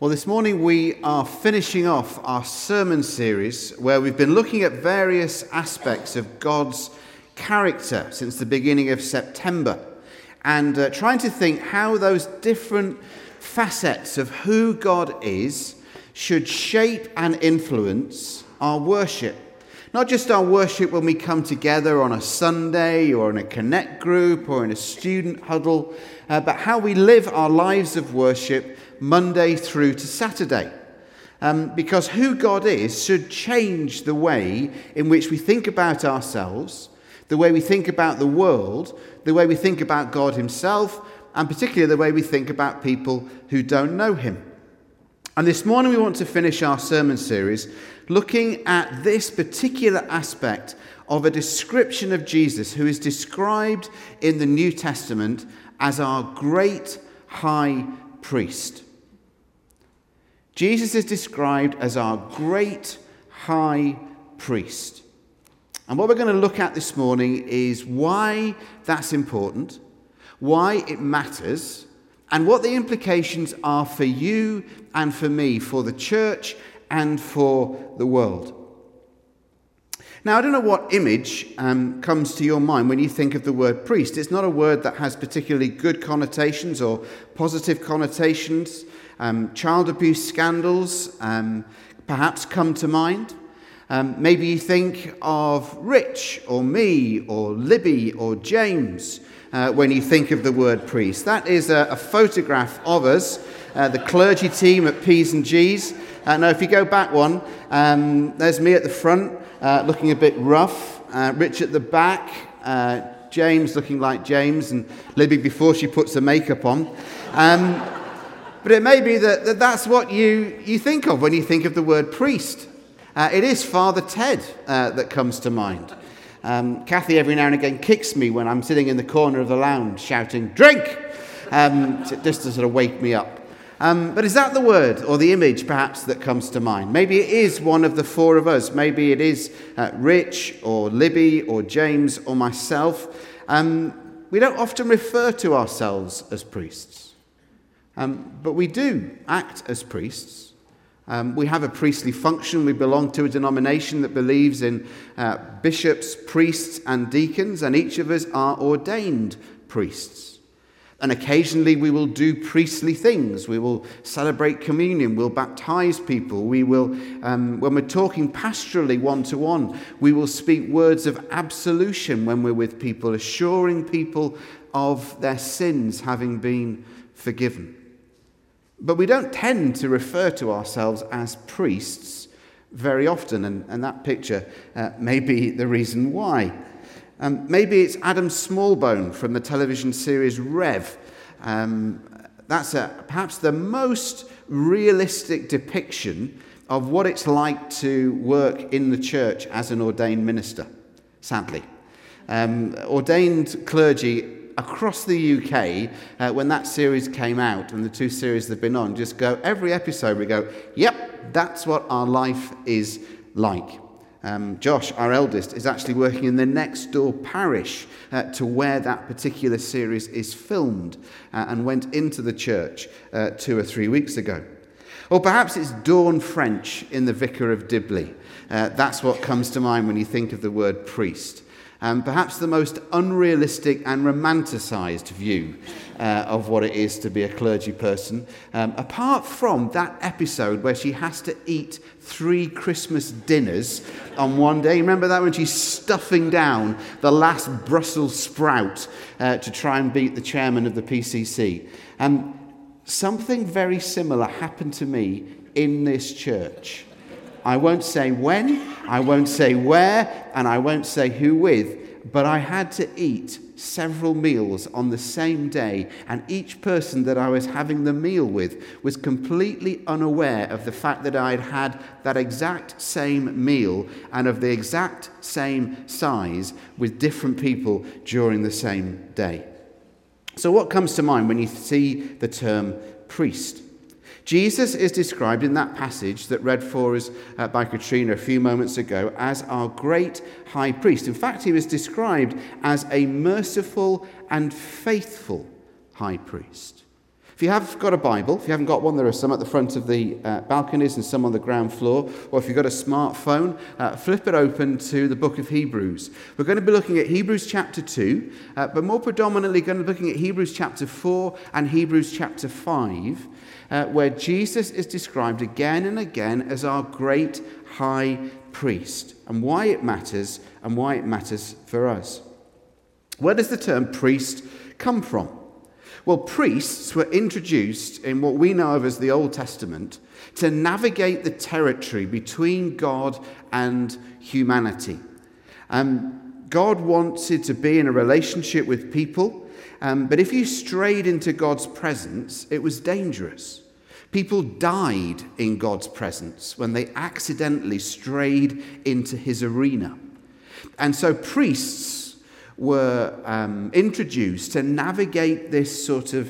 Well, this morning we are finishing off our sermon series where we've been looking at various aspects of God's character since the beginning of September and uh, trying to think how those different facets of who God is should shape and influence our worship. Not just our worship when we come together on a Sunday or in a connect group or in a student huddle, uh, but how we live our lives of worship Monday through to Saturday. Um, because who God is should change the way in which we think about ourselves, the way we think about the world, the way we think about God Himself, and particularly the way we think about people who don't know Him. And this morning we want to finish our sermon series looking at this particular aspect of a description of Jesus who is described in the New Testament as our great high priest. Jesus is described as our great high priest. And what we're going to look at this morning is why that's important, why it matters, and what the implications are for you and for me, for the church and for the world. Now, I don't know what image um, comes to your mind when you think of the word priest. It's not a word that has particularly good connotations or positive connotations. Um, child abuse scandals um, perhaps come to mind. Um, maybe you think of Rich or me or Libby or James uh, when you think of the word priest. That is a, a photograph of us, uh, the clergy team at P's and G's. Uh, now, if you go back one, um, there's me at the front uh, looking a bit rough, uh, Rich at the back, uh, James looking like James, and Libby before she puts the makeup on. Um, but it may be that, that that's what you, you think of when you think of the word priest. It is Father Ted that comes to mind. Um, Kathy every now and again kicks me when I'm sitting in the corner of the lounge shouting, Drink! Um, just to sort of wake me up. Um, but is that the word or the image perhaps that comes to mind? Maybe it is one of the four of us. Maybe it is uh, Rich or Libby or James or myself. Um, we don't often refer to ourselves as priests. Um, but we do act as priests. Um, we have a priestly function. We belong to a denomination that believes in uh, bishops, priests, and deacons, and each of us are ordained priests. And occasionally we will do priestly things. We will celebrate communion. We'll baptize people. We will, um, when we're talking pastorally one to one, we will speak words of absolution when we're with people, assuring people of their sins having been forgiven. But we don't tend to refer to ourselves as priests very often, and, and that picture uh, may be the reason why. Um, maybe it's Adam Smallbone from the television series Rev. Um, that's a, perhaps the most realistic depiction of what it's like to work in the church as an ordained minister, sadly. Um, ordained clergy across the UK, uh, when that series came out and the two series they've been on, just go, every episode we go, yep, that's what our life is like. Um, Josh, our eldest, is actually working in the next door parish uh, to where that particular series is filmed uh, and went into the church uh, two or three weeks ago. Or perhaps it's Dawn French in The Vicar of Dibley. Uh, that's what comes to mind when you think of the word priest um, perhaps the most unrealistic and romanticized view uh, of what it is to be a clergy person, um, apart from that episode where she has to eat three Christmas dinners on one day. Remember that when she's stuffing down the last Brussels sprout uh, to try and beat the chairman of the PCC? Um, something very similar happened to me in this church. I won't say when, I won't say where, and I won't say who with, but I had to eat several meals on the same day, and each person that I was having the meal with was completely unaware of the fact that I'd had that exact same meal and of the exact same size with different people during the same day. So, what comes to mind when you see the term priest? Jesus is described in that passage that read for us uh, by Katrina a few moments ago as our great high priest. In fact, he was described as a merciful and faithful high priest. If you have got a Bible, if you haven't got one, there are some at the front of the uh, balconies and some on the ground floor. Or if you've got a smartphone, uh, flip it open to the book of Hebrews. We're going to be looking at Hebrews chapter 2, uh, but more predominantly going to be looking at Hebrews chapter 4 and Hebrews chapter 5, uh, where Jesus is described again and again as our great high priest and why it matters and why it matters for us. Where does the term priest come from? Well, priests were introduced in what we know of as the Old Testament to navigate the territory between God and humanity. Um, God wanted to be in a relationship with people, um, but if you strayed into God's presence, it was dangerous. People died in God's presence when they accidentally strayed into his arena. And so priests were um, introduced to navigate this sort of,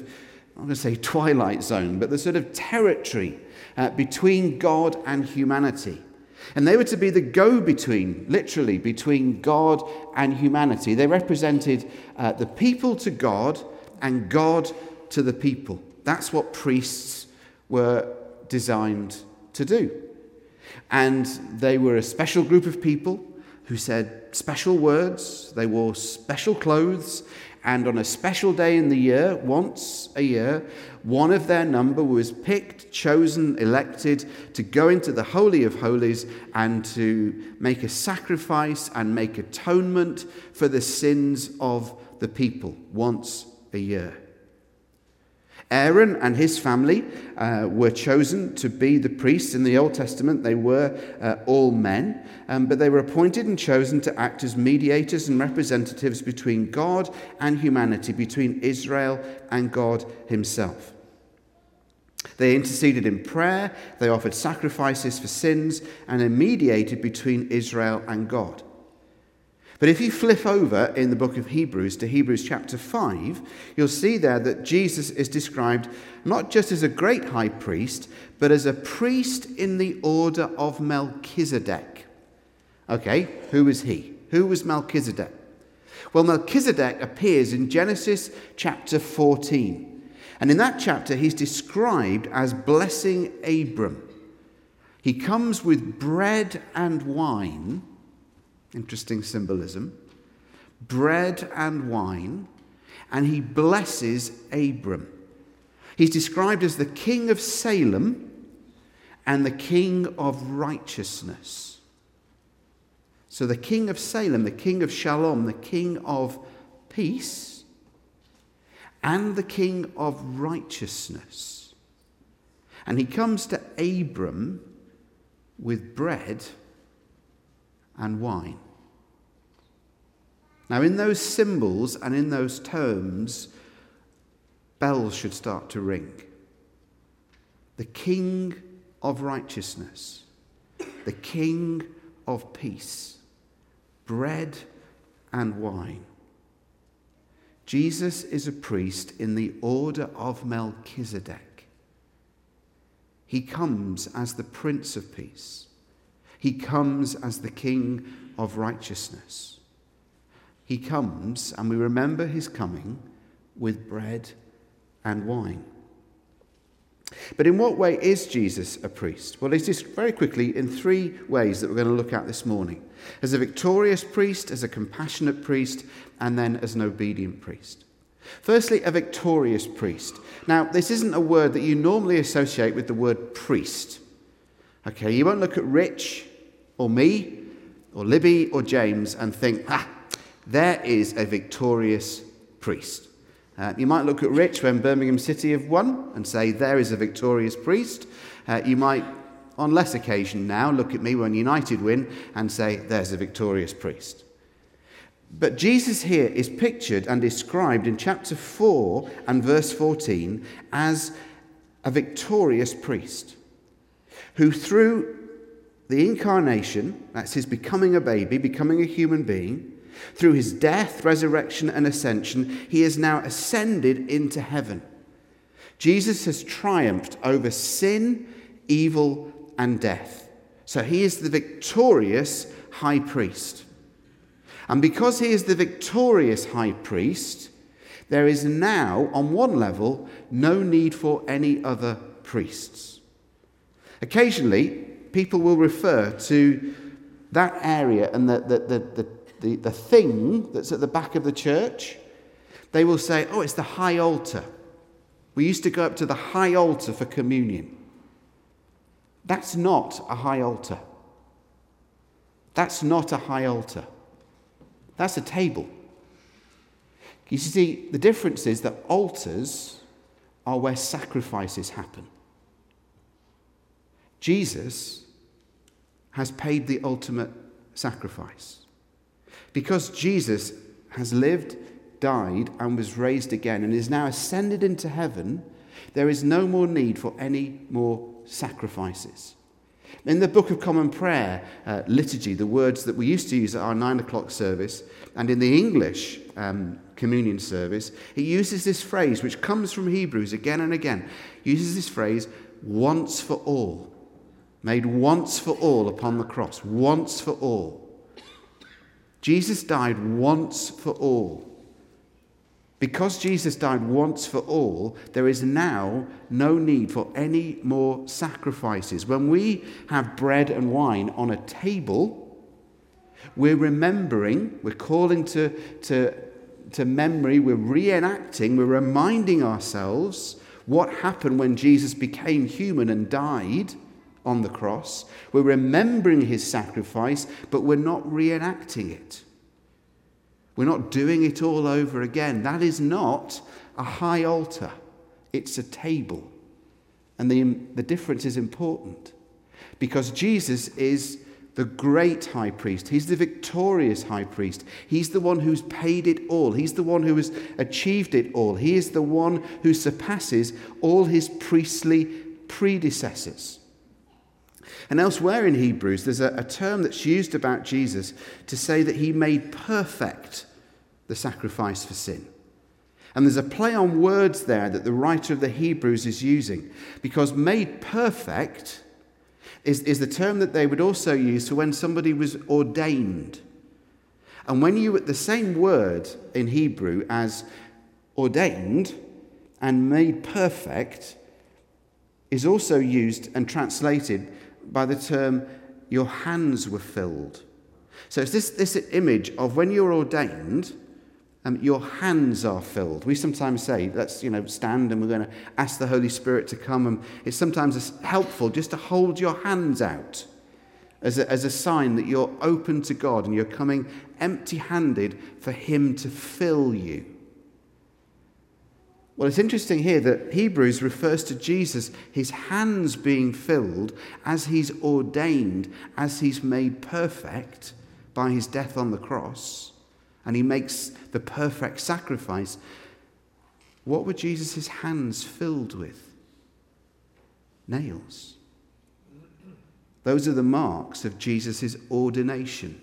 I'm going to say twilight zone, but the sort of territory uh, between God and humanity. And they were to be the go between, literally, between God and humanity. They represented uh, the people to God and God to the people. That's what priests were designed to do. And they were a special group of people who said special words, they wore special clothes, and on a special day in the year, once a year, one of their number was picked, chosen, elected to go into the Holy of Holies and to make a sacrifice and make atonement for the sins of the people once a year. Aaron and his family uh, were chosen to be the priests in the Old Testament. They were uh, all men, um, but they were appointed and chosen to act as mediators and representatives between God and humanity, between Israel and God Himself. They interceded in prayer, they offered sacrifices for sins, and they mediated between Israel and God. But if you flip over in the book of Hebrews to Hebrews chapter 5, you'll see there that Jesus is described not just as a great high priest, but as a priest in the order of Melchizedek. Okay, who was he? Who was Melchizedek? Well, Melchizedek appears in Genesis chapter 14. And in that chapter, he's described as blessing Abram. He comes with bread and wine Interesting symbolism. Bread and wine, and he blesses Abram. He's described as the king of Salem and the king of righteousness. So, the king of Salem, the king of Shalom, the king of peace, and the king of righteousness. And he comes to Abram with bread and wine. Now, in those symbols and in those terms, bells should start to ring. The King of righteousness, the King of peace, bread and wine. Jesus is a priest in the order of Melchizedek. He comes as the Prince of Peace. He comes as the King of righteousness. He comes, and we remember his coming with bread and wine. But in what way is Jesus a priest? Well, it is very quickly in three ways that we're going to look at this morning as a victorious priest, as a compassionate priest, and then as an obedient priest. Firstly, a victorious priest. Now, this isn't a word that you normally associate with the word priest. Okay, you won't look at rich or me or Libby or James and think, ah, there is a victorious priest. Uh, you might look at Rich when Birmingham City have won and say, there is a victorious priest. Uh, you might, on less occasion now, look at me when United win and say, there's a victorious priest. But Jesus here is pictured and described in chapter 4 and verse 14 as a victorious priest who, through the incarnation, that's his becoming a baby, becoming a human being, through his death, resurrection, and ascension, he is now ascended into heaven. Jesus has triumphed over sin, evil, and death. So he is the victorious high priest. And because he is the victorious high priest, there is now, on one level, no need for any other priests. Occasionally, people will refer to that area and the, the, the, the, the, thing that's at the back of the church. They will say, oh, it's the high altar. We used to go up to the high altar for communion. That's not a high altar. That's not a high altar. That's a table. You see, the difference is that altars are where sacrifices happen. Jesus has paid the ultimate sacrifice. Because Jesus has lived, died, and was raised again, and is now ascended into heaven, there is no more need for any more sacrifices. In the Book of Common Prayer uh, liturgy, the words that we used to use at our nine o'clock service, and in the English um, communion service, he uses this phrase, which comes from Hebrews again and again, uses this phrase, once for all. Made once for all upon the cross, once for all. Jesus died once for all. Because Jesus died once for all, there is now no need for any more sacrifices. When we have bread and wine on a table, we're remembering, we're calling to, to, to memory, we're reenacting, we're reminding ourselves what happened when Jesus became human and died on the cross. We're remembering his sacrifice, but we're not reenacting it. We're not doing it all over again. That is not a high altar, it's a table. And the, the difference is important because Jesus is the great high priest. He's the victorious high priest. He's the one who's paid it all. He's the one who has achieved it all. He is the one who surpasses all his priestly predecessors. And elsewhere in Hebrews, there's a, a, term that's used about Jesus to say that he made perfect the sacrifice for sin. And there's a play on words there that the writer of the Hebrews is using because made perfect is, is the term that they would also use for when somebody was ordained. And when you, the same word in Hebrew as ordained and made perfect, is also used and translated by the term your hands were filled. So it's this, this image of when you're ordained, um, your hands are filled. We sometimes say, let's you know, stand and we're going to ask the Holy Spirit to come. And it's sometimes helpful just to hold your hands out as a, as a sign that you're open to God and you're coming empty handed for Him to fill you. Well, it's interesting here that Hebrews refers to Jesus, his hands being filled as he's ordained, as he's made perfect by his death on the cross and he makes the perfect sacrifice, what were Jesus' hands filled with? Nails. Those are the marks of Jesus' ordination.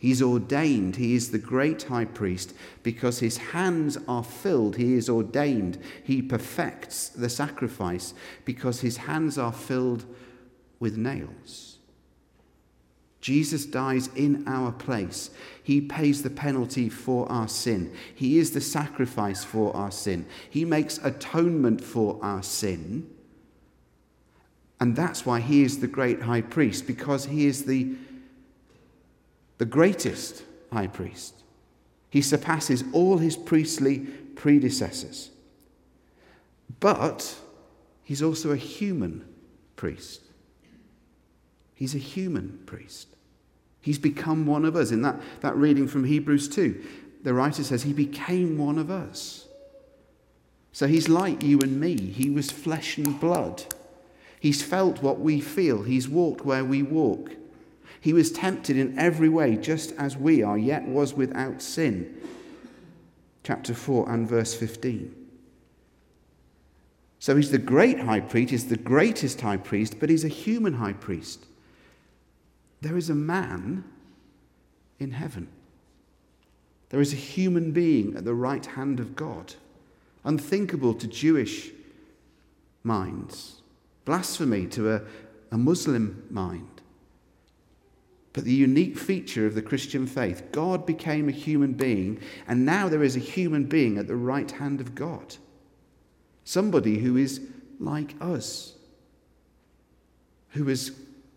He's ordained. He is the great high priest because his hands are filled. He is ordained. He perfects the sacrifice because his hands are filled with nails. Jesus dies in our place. He pays the penalty for our sin. He is the sacrifice for our sin. He makes atonement for our sin. And that's why he is the great high priest, because he is the, the greatest high priest. He surpasses all his priestly predecessors. But he's also a human priest. He's a human priest. He's become one of us. In that, that reading from Hebrews 2, the writer says he became one of us. So he's like you and me. He was flesh and blood. He's felt what we feel. He's walked where we walk. He was tempted in every way, just as we are, yet was without sin. Chapter 4 and verse 15. So he's the great high priest, he's the greatest high priest, but he's a human high priest. There is a man in heaven. There is a human being at the right hand of God, unthinkable to Jewish minds, blasphemy to a, a Muslim mind. But the unique feature of the Christian faith, God became a human being, and now there is a human being at the right hand of God. Somebody who is like us, who has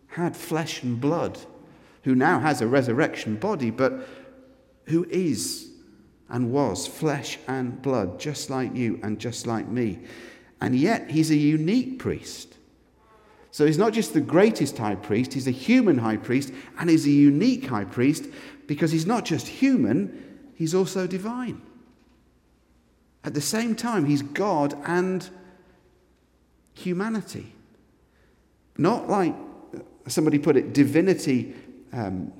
had flesh and blood, who now has a resurrection body, but who is and was flesh and blood, just like you and just like me. And yet, he's a unique priest. So he's not just the greatest high priest, he's a human high priest, and he's a unique high priest because he's not just human, he's also divine. At the same time, he's God and humanity. Not like somebody put it, divinity um,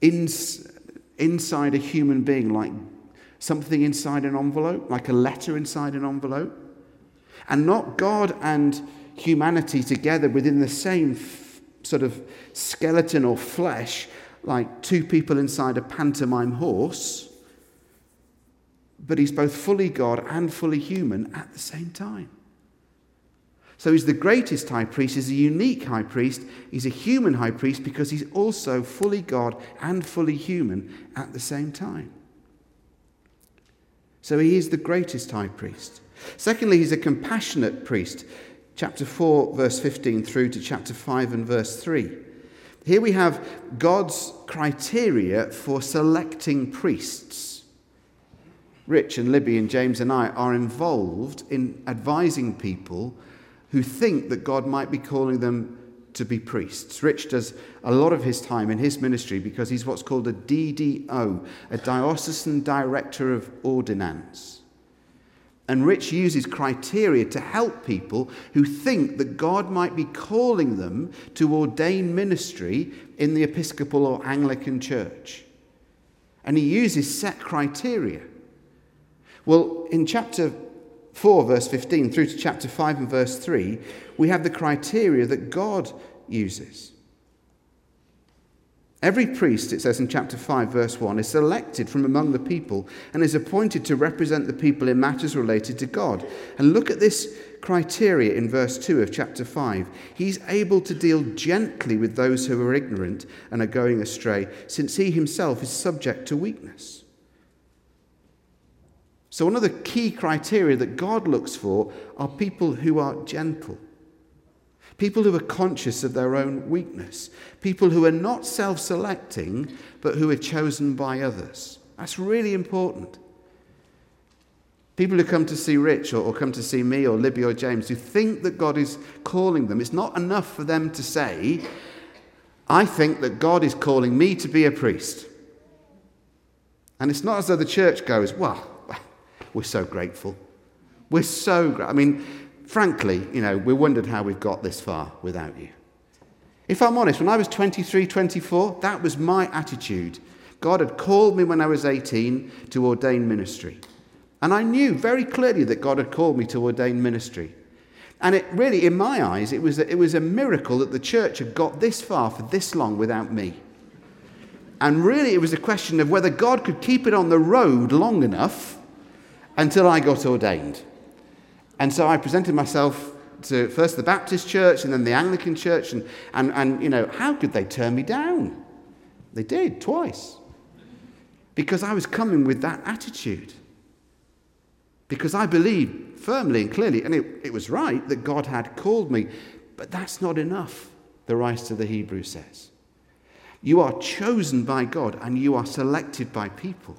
ins- inside a human being, like something inside an envelope, like a letter inside an envelope. And not God and humanity together within the same f- sort of skeleton or flesh, like two people inside a pantomime horse. But he's both fully God and fully human at the same time. So he's the greatest high priest, he's a unique high priest, he's a human high priest because he's also fully God and fully human at the same time. So he is the greatest high priest. Secondly, he's a compassionate priest. Chapter 4, verse 15 through to chapter 5 and verse 3. Here we have God's criteria for selecting priests. Rich and Libby and James and I are involved in advising people who think that God might be calling them to be priests. Rich does a lot of his time in his ministry because he's what's called a DDO, a diocesan director of ordinands. And Rich uses criteria to help people who think that God might be calling them to ordain ministry in the Episcopal or Anglican church. And he uses set criteria. Well, in chapter 4, verse 15, through to chapter 5 and verse 3, we have the criteria that God uses. Every priest, it says in chapter 5, verse 1, is selected from among the people and is appointed to represent the people in matters related to God. And look at this criteria in verse 2 of chapter 5. He's able to deal gently with those who are ignorant and are going astray, since he himself is subject to weakness. So, one of the key criteria that God looks for are people who are gentle, people who are conscious of their own weakness, people who are not self selecting, but who are chosen by others. That's really important. People who come to see Rich or, or, come to see me or Libby or James who think that God is calling them, it's not enough for them to say, I think that God is calling me to be a priest. And it's not as though the church goes, well, we're so grateful. We're so grateful. I mean, frankly, you know, we wondered how we've got this far without you. If I'm honest, when I was 23, 24, that was my attitude. God had called me when I was 18 to ordain ministry. And I knew very clearly that God had called me to ordain ministry. And it really, in my eyes, it was, a, it was a miracle that the church had got this far for this long without me. And really, it was a question of whether God could keep it on the road long enough until I got ordained. And so I presented myself to first the Baptist church and then the Anglican church. And, and, and, you know, how could they turn me down? They did twice. Because I was coming with that attitude. Because I believed firmly and clearly, and it, it was right, that God had called me. But that's not enough, the writer of the Hebrew says. You are chosen by God and you are selected by people.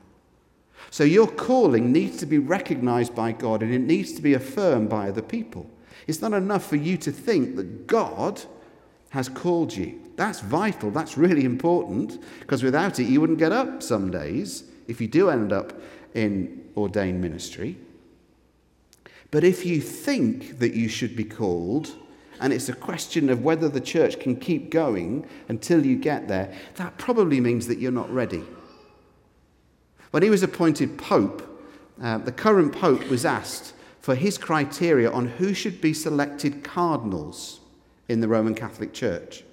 So your calling needs to be recognized by God and it needs to be affirmed by other people. It's not enough for you to think that God has called you. That's vital. That's really important because without it, you wouldn't get up some days if you do end up in ordained ministry. But if you think that you should be called, and it's a question of whether the church can keep going until you get there, that probably means that you're not ready. When he was appointed Pope, uh, the current Pope was asked for his criteria on who should be selected cardinals in the Roman Catholic Church.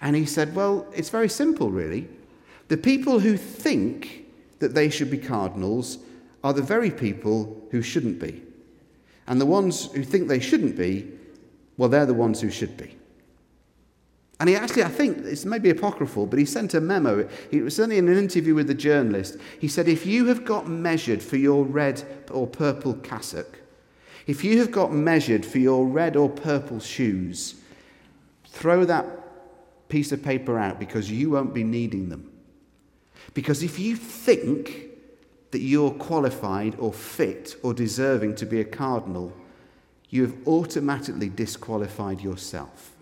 And he said, Well, it's very simple, really. The people who think that they should be cardinals are the very people who shouldn't be. And the ones who think they shouldn't be, well, they're the ones who should be. And he actually, I think, it's maybe apocryphal, but he sent a memo. He was certainly in an interview with a journalist. He said, If you have got measured for your red or purple cassock, if you have got measured for your red or purple shoes, throw that piece of paper out because you won't be needing them. Because if you think that you're qualified or fit or deserving to be a cardinal, you have automatically disqualified yourself.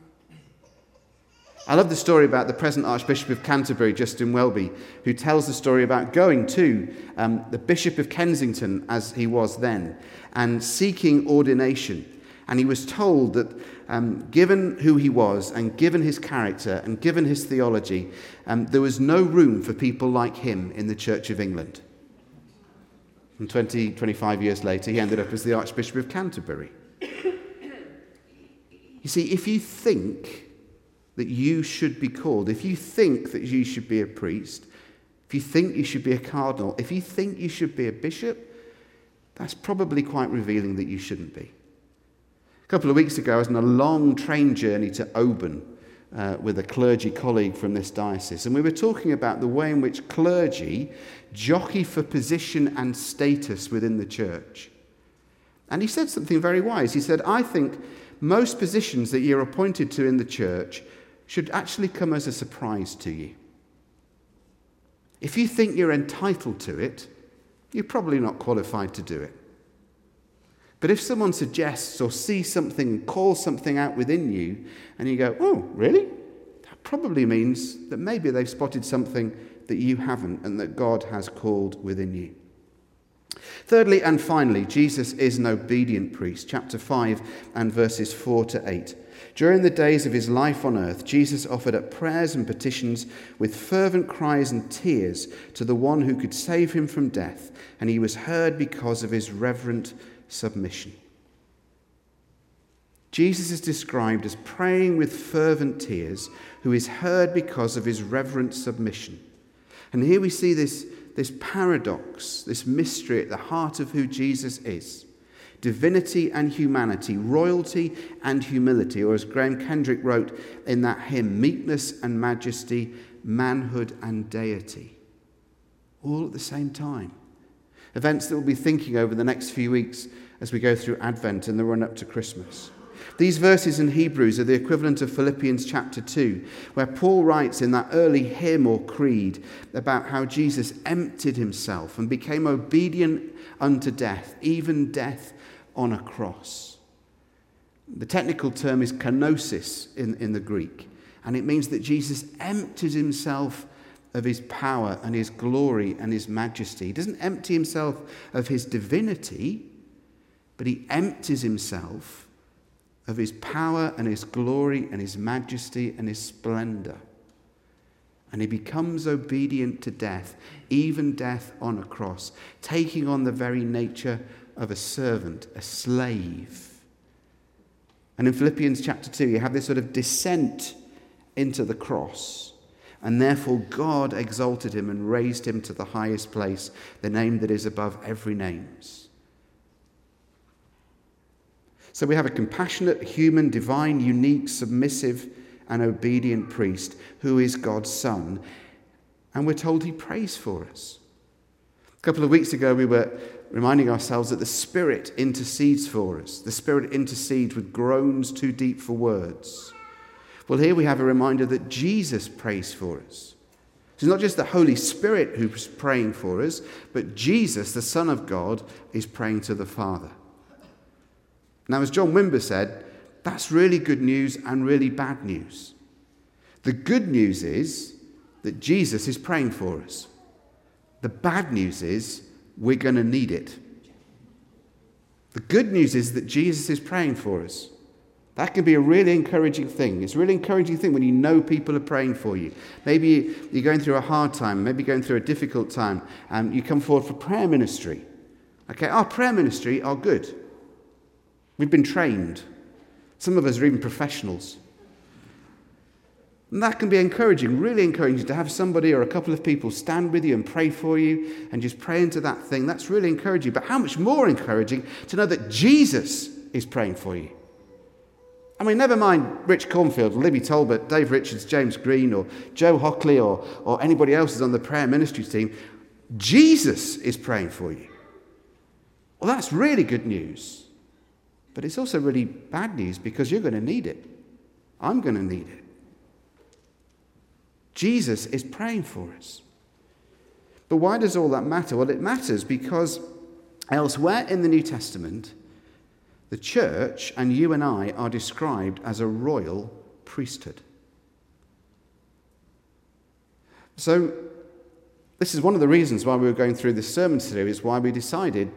I love the story about the present Archbishop of Canterbury, Justin Welby, who tells the story about going to um, the Bishop of Kensington, as he was then, and seeking ordination. And he was told that, um, given who he was, and given his character, and given his theology, um, there was no room for people like him in the Church of England. And 20, 25 years later, he ended up as the Archbishop of Canterbury. You see, if you think that you should be called, if you think that you should be a priest, if you think you should be a cardinal, if you think you should be a bishop, that's probably quite revealing that you shouldn't be. A couple of weeks ago, I was on a long train journey to Oban uh, with a clergy colleague from this diocese, and we were talking about the way in which clergy jockey for position and status within the church. And he said something very wise. He said, I think most positions that you're appointed to in the church should actually come as a surprise to you. If you think you're entitled to it, you're probably not qualified to do it. But if someone suggests or sees something, calls something out within you, and you go, oh, really? That probably means that maybe they've spotted something that you haven't and that God has called within you. Thirdly and finally, Jesus is an obedient priest. Chapter 5 and verses 4 to 8. During the days of his life on earth, Jesus offered up prayers and petitions with fervent cries and tears to the one who could save him from death, and he was heard because of his reverent submission. Jesus is described as praying with fervent tears, who is heard because of his reverent submission. And here we see this, this paradox, this mystery at the heart of who Jesus is divinity and humanity, royalty and humility, or as Graham Kendrick wrote in that hymn, meekness and majesty, manhood and deity, all at the same time. Events that we'll be thinking over the next few weeks as we go through Advent and the run up to Christmas. These verses in Hebrews are the equivalent of Philippians chapter 2, where Paul writes in that early hymn or creed about how Jesus emptied himself and became obedient unto death, even death on a cross. The technical term is kenosis in, in the Greek, and it means that Jesus empties himself of his power and his glory and his majesty. He doesn't empty himself of his divinity, but he empties himself of his power and his glory and his majesty and his splendor. And he becomes obedient to death, even death on a cross, taking on the very nature of a servant, a slave. And in Philippians chapter 2, you have this sort of descent into the cross. And therefore, God exalted him and raised him to the highest place, the name that is above every names. So we have a compassionate, human, divine, unique, submissive, and obedient priest who is God's Son. And we're told he prays for us. A couple of weeks ago, we were reminding ourselves that the Spirit intercedes for us. The Spirit intercedes with groans too deep for words. Well, here we have a reminder that Jesus prays for us. It's not just the Holy Spirit who's praying for us, but Jesus, the Son of God, is praying to the Father. Now, as John Wimber said, that's really good news and really bad news. The good news is that Jesus is praying for us. The bad news is we're going to need it. The good news is that Jesus is praying for us. That can be a really encouraging thing. It's a really encouraging thing when you know people are praying for you. Maybe you're going through a hard time, maybe going through a difficult time, and you come forward for prayer ministry. Okay, our prayer ministry are good. We've been trained. Some of us are even professionals. And that can be encouraging, really encouraging to have somebody or a couple of people stand with you and pray for you and just pray into that thing. That's really encouraging. But how much more encouraging to know that Jesus is praying for you? I mean, never mind Rich Cornfield, Libby Talbot, Dave Richards, James Green, or Joe Hockley, or, or anybody else who's on the prayer ministry team. Jesus is praying for you. Well, that's really good news. But it's also really bad news because you're going to need it. I'm going to need it. Jesus is praying for us. But why does all that matter? Well, it matters because elsewhere in the New Testament, the church and you and I are described as a royal priesthood. So, this is one of the reasons why we were going through this sermon series, why we decided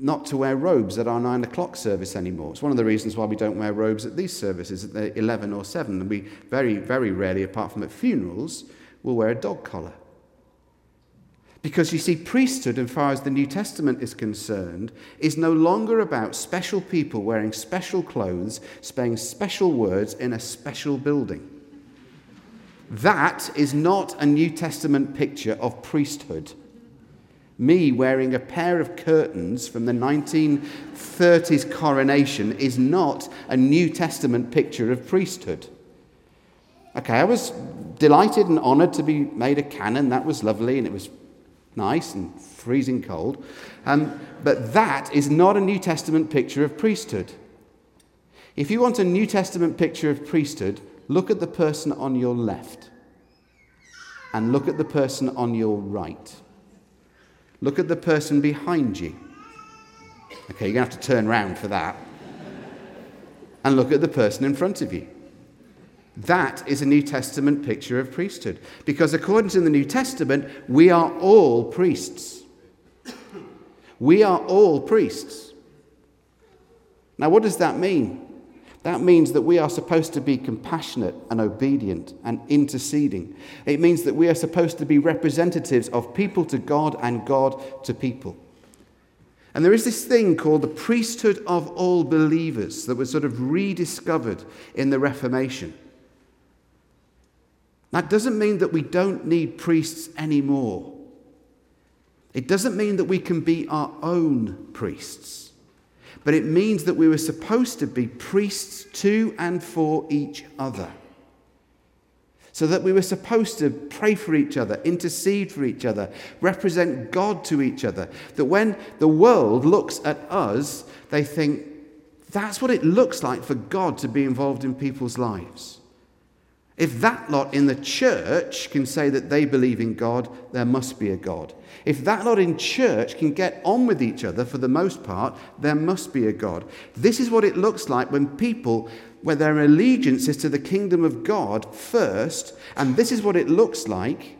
not to wear robes at our nine o'clock service anymore. It's one of the reasons why we don't wear robes at these services at the 11 or 7. And we very, very rarely, apart from at funerals, will wear a dog collar. Because you see, priesthood, as far as the New Testament is concerned, is no longer about special people wearing special clothes, saying special words in a special building. That is not a New Testament picture of priesthood. Me wearing a pair of curtains from the 1930s coronation is not a New Testament picture of priesthood. Okay, I was delighted and honoured to be made a canon. That was lovely and it was nice and freezing cold. Um, but that is not a New Testament picture of priesthood. If you want a New Testament picture of priesthood, look at the person on your left and look at the person on your right. Look at the person behind you. Okay, you're going to have to turn around for that. and look at the person in front of you. That is a New Testament picture of priesthood. Because according to the New Testament, we are all priests. We are all priests. Now, what does that mean? That means that we are supposed to be compassionate and obedient and interceding. It means that we are supposed to be representatives of people to God and God to people. And there is this thing called the priesthood of all believers that was sort of rediscovered in the Reformation. That doesn't mean that we don't need priests anymore. It doesn't mean that we can be our own priests but it means that we were supposed to be priests to and for each other. So that we were supposed to pray for each other, intercede for each other, represent God to each other. That when the world looks at us, they think, that's what it looks like for God to be involved in people's lives. If that lot in the church can say that they believe in God, there must be a God. If that lot in church can get on with each other for the most part, there must be a God. This is what it looks like when people, where their allegiance is to the kingdom of God first, and this is what it looks like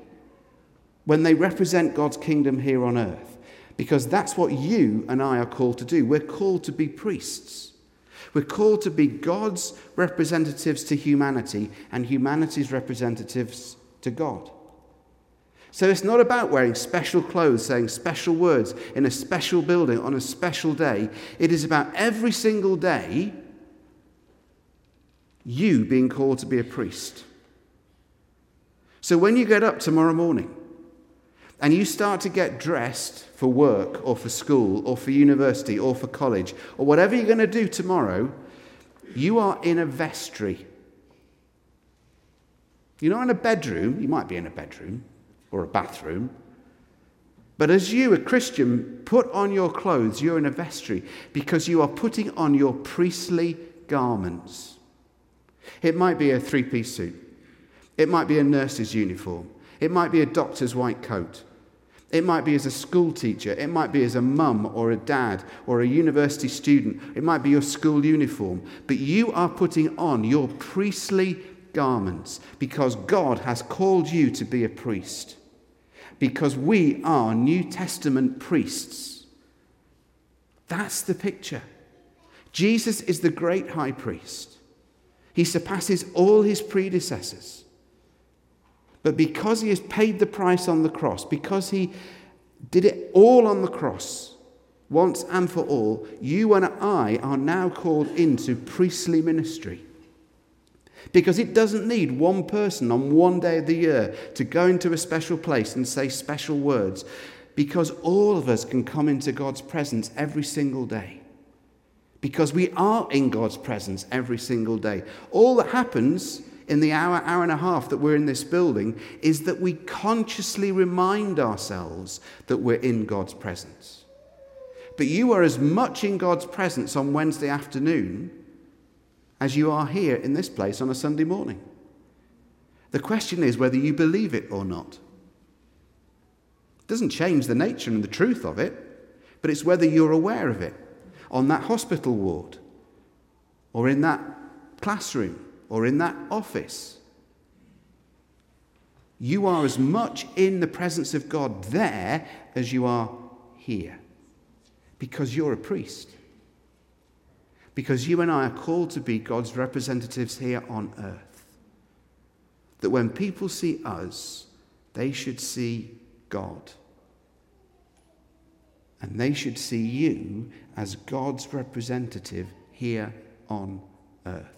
when they represent God's kingdom here on earth. Because that's what you and I are called to do. We're called to be priests. We're called to be God's representatives to humanity and humanity's representatives to God. So it's not about wearing special clothes, saying special words in a special building on a special day. It is about every single day you being called to be a priest. So when you get up tomorrow morning, and you start to get dressed for work or for school or for university or for college or whatever you're going to do tomorrow, you are in a vestry. You're not in a bedroom. You might be in a bedroom or a bathroom. But as you, a Christian, put on your clothes, you're in a vestry because you are putting on your priestly garments. It might be a three piece suit, it might be a nurse's uniform, it might be a doctor's white coat. It might be as a school teacher, it might be as a mum or a dad or a university student, it might be your school uniform, but you are putting on your priestly garments because God has called you to be a priest. Because we are New Testament priests. That's the picture. Jesus is the great high priest. He surpasses all his predecessors. But because he has paid the price on the cross, because he did it all on the cross, once and for all, you and I are now called into priestly ministry. Because it doesn't need one person on one day of the year to go into a special place and say special words, because all of us can come into God's presence every single day. because we are in God's presence every single day. All that happens in the hour, hour and a half that we're in this building is that we consciously remind ourselves that we're in God's presence. But you are as much in God's presence on Wednesday afternoon as you are here in this place on a Sunday morning. The question is whether you believe it or not. It doesn't change the nature and the truth of it, but it's whether you're aware of it on that hospital ward or in that classroom or in that office. You are as much in the presence of God there as you are here because you're a priest. Because you and I are called to be God's representatives here on earth. That when people see us, they should see God. And they should see you as God's representative here on earth.